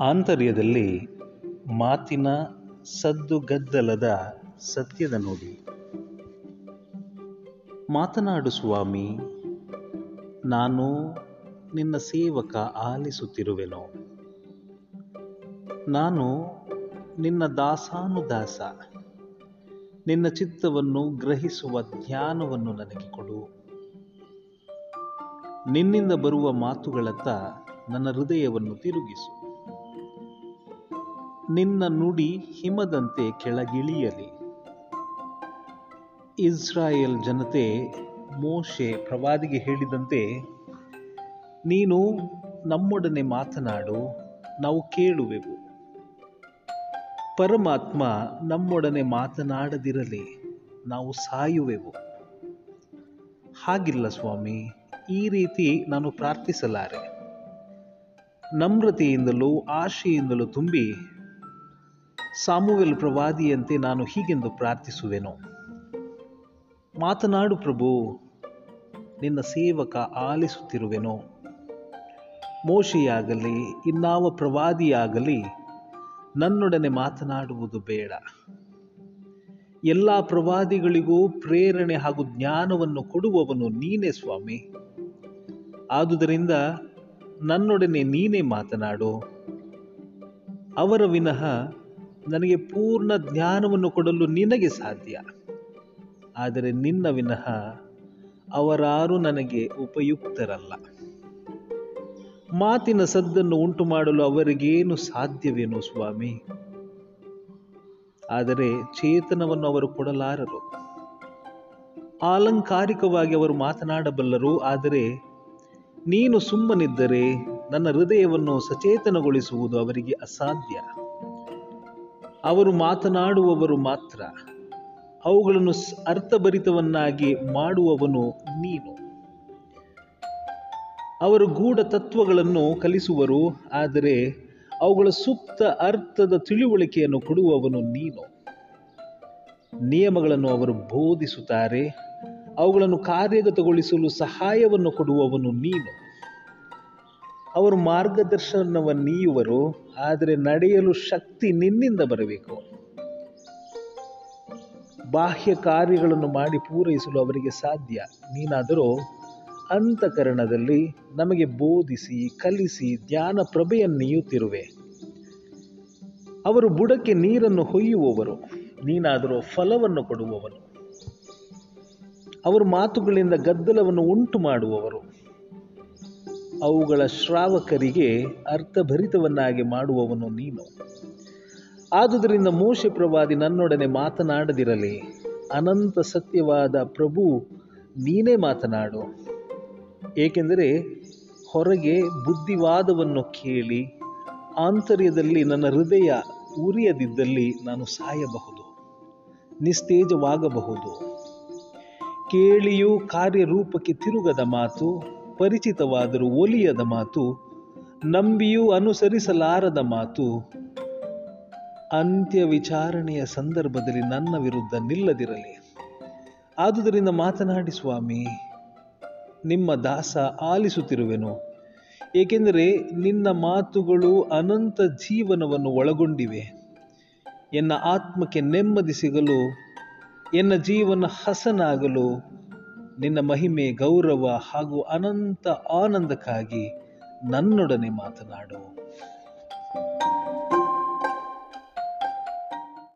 ಆಂತರ್ಯದಲ್ಲಿ ಮಾತಿನ ಸದ್ದು ಗದ್ದಲದ ಸತ್ಯದ ನುಡಿ. ಮಾತನಾಡು ಸ್ವಾಮಿ ನಾನು ನಿನ್ನ ಸೇವಕ ಆಲಿಸುತ್ತಿರುವೆನು. ನಾನು ನಿನ್ನ ದಾಸಾನುದಾಸ. ನಿನ್ನ ಚಿತ್ತವನ್ನು ಗ್ರಹಿಸುವ ಧ್ಯಾನವನ್ನು ನನಗೆ ಕೊಡು. ನಿನ್ನಿಂದ ಬರುವ ಮಾತುಗಳತ್ತ ನನ್ನ ಹೃದಯವನ್ನು ತಿರುಗಿಸು. ನಿನ್ನ ನುಡಿ ಹಿಮದಂತೆ ಕೆಳಗಿಳಿಯಲಿ. ಇಸ್ರಾಯೇಲ್ ಜನತೆ ಮೋಶೆ ಪ್ರವಾದಿಗೆ ಹೇಳಿದಂತೆ, ನೀನು ನಮ್ಮೊಡನೆ ಮಾತನಾಡು, ನಾವು ಕೇಳುವೆವು. ಪರಮಾತ್ಮ ನಮ್ಮೊಡನೆ ಮಾತನಾಡದಿರಲಿ, ನಾವು ಸಾಯುವೆವು. ಹಾಗಿಲ್ಲ ಸ್ವಾಮಿ, ಈ ರೀತಿ ನಾನು ಪ್ರಾರ್ಥಿಸಲಾರೆ. ನಮ್ರತೆಯಿಂದಲೂ ಆಶೆಯಿಂದಲೂ ತುಂಬಿ ಸಾಮುವೆಲ್ ಪ್ರವಾದಿಯಂತೆ ನಾನು ಹೀಗೆಂದು ಪ್ರಾರ್ಥಿಸುವೆನು. ಮಾತನಾಡು ಪ್ರಭು, ನಿನ್ನ ಸೇವಕ ಆಲಿಸುತ್ತಿರುವೆನು. ಮೋಶೆಯಾಗಲಿ, ಇನ್ನಾವ ಪ್ರವಾದಿಯಾಗಲಿ, ನನ್ನೊಡನೆ ಮಾತನಾಡುವುದು ಬೇಡ. ಎಲ್ಲ ಪ್ರವಾದಿಗಳಿಗೂ ಪ್ರೇರಣೆ ಹಾಗೂ ಜ್ಞಾನವನ್ನು ಕೊಡುವವನು ನೀನೇ ಸ್ವಾಮಿ. ಆದುದರಿಂದ ನನ್ನೊಡನೆ ನೀನೇ ಮಾತನಾಡು. ಅವರ ವಿನಃ ನನಗೆ ಪೂರ್ಣ ಜ್ಞಾನವನ್ನು ಕೊಡಲು ನಿನಗೆ ಸಾಧ್ಯ. ಆದರೆ ನಿನ್ನ ವಿನಃ ಅವರಾರು ನನಗೆ ಉಪಯುಕ್ತರಲ್ಲ. ಮಾತಿನ ಸದ್ದನ್ನು ಉಂಟು ಮಾಡಲು ಅವರಿಗೇನು ಸಾಧ್ಯವೇನು ಸ್ವಾಮಿ? ಆದರೆ ಚೇತನವನ್ನು ಅವರು ಕೊಡಲಾರರು. ಆಲಂಕಾರಿಕವಾಗಿ ಅವರು ಮಾತನಾಡಬಲ್ಲರು. ಆದರೆ ನೀನು ಸುಮ್ಮನಿದ್ದರೆ ನನ್ನ ಹೃದಯವನ್ನು ಸಚೇತನಗೊಳಿಸುವುದು ಅವರಿಗೆ ಅಸಾಧ್ಯ. ಅವರು ಮಾತನಾಡುವವರು ಮಾತ್ರ. ಅವುಗಳನ್ನು ಅರ್ಥಭರಿತವನ್ನಾಗಿ ಮಾಡುವವನು ನೀನು. ಅವರು ಗೂಢ ತತ್ವಗಳನ್ನು ಕಲಿಸುವರು, ಆದರೆ ಅವುಗಳ ಸೂಕ್ತ ಅರ್ಥದ ತಿಳುವಳಿಕೆಯನ್ನು ಕೊಡುವವನು ನೀನು. ನಿಯಮಗಳನ್ನು ಅವರು ಬೋಧಿಸುತ್ತಾರೆ, ಅವುಗಳನ್ನು ಕಾರ್ಯಗತಗೊಳಿಸಲು ಸಹಾಯವನ್ನು ಕೊಡುವವನು ನೀನು. ಅವರು ಮಾರ್ಗದರ್ಶನವನ್ನೀಯುವರು ಆದರೆ ನಡೆಯಲು ಶಕ್ತಿ ನಿನ್ನಿಂದ ಬರಬೇಕು. ಬಾಹ್ಯ ಕಾರ್ಯಗಳನ್ನು ಮಾಡಿ ಪೂರೈಸಲು ಅವರಿಗೆ ಸಾಧ್ಯ. ನೀನಾದರೂ ಅಂತಕರಣದಲ್ಲಿ ನಮಗೆ ಬೋಧಿಸಿ, ಕಲಿಸಿ ಧ್ಯಾನ ಪ್ರಭೆಯನ್ನೀಯುತ್ತಿರುವೆ ಅವರು ಬುಡಕ್ಕೆ ನೀರನ್ನು ಹೊಯ್ಯುವವರು, ನೀನಾದರೂ ಫಲವನ್ನು ಕೊಡುವವನು. ಅವರು ಮಾತುಗಳಿಂದ ಗದ್ದಲವನ್ನು ಉಂಟು ಮಾಡುವವರು ಅವುಗಳ ಶ್ರಾವಕರಿಗೆ ಅರ್ಥಭರಿತವನ್ನಾಗಿ ಮಾಡುವವನು ನೀನು. ಆದುದರಿಂದ ಮೋಶೆ ಪ್ರವಾದಿ ನನ್ನೊಡನೆ ಮಾತನಾಡದಿರಲಿ. ಅನಂತ ಸತ್ಯವಾದ ಪ್ರಭು ನೀನೇ ಮಾತನಾಡು. ಏಕೆಂದರೆ ಹೊರಗೆ ಬುದ್ಧಿವಾದವನ್ನು ಕೇಳಿ ಆಂತರ್ಯದಲ್ಲಿ ನನ್ನ ಹೃದಯ ಉರಿಯದಿದ್ದಲ್ಲಿ ನಾನು ಸಾಯಬಹುದು, ನಿಸ್ತೇಜವಾಗಬಹುದು. ಕೇಳಿಯೂ ಕಾರ್ಯರೂಪಕ್ಕೆ ತಿರುಗದ ಮಾತು ಪರಿಚಿತವಾದರೂ ಒಲಿಯದ ಮಾತು, ನಂಬಿಯೂ ಅನುಸರಿಸಲಾರದ ಮಾತು, ಅಂತ್ಯ ವಿಚಾರಣೆಯ ಸಂದರ್ಭದಲ್ಲಿ ನನ್ನ ವಿರುದ್ಧ ನಿಲ್ಲದಿರಲಿ. ಆದುದರಿಂದ ಮಾತನಾಡಿ ಸ್ವಾಮಿ, ನಿಮ್ಮ ದಾಸ ಆಲಿಸುತ್ತಿರುವೆನು, ಏಕೆಂದರೆ ನಿನ್ನ ಮಾತುಗಳು ಅನಂತ ಜೀವನವನ್ನು ಒಳಗೊಂಡಿವೆ. ಎನ್ನ ಆತ್ಮಕ್ಕೆ ನೆಮ್ಮದಿ ಸಿಗಲು, ಎನ್ನ ಜೀವನ ಹಸನಾಗಲು ನಿನ್ನ ಮಹಿಮೆ ಗೌರವ ಹಾಗೂ ಅನಂತ ಆನಂದಕ್ಕಾಗಿ ನನ್ನೊಡನೆ ಮಾತನಾಡು.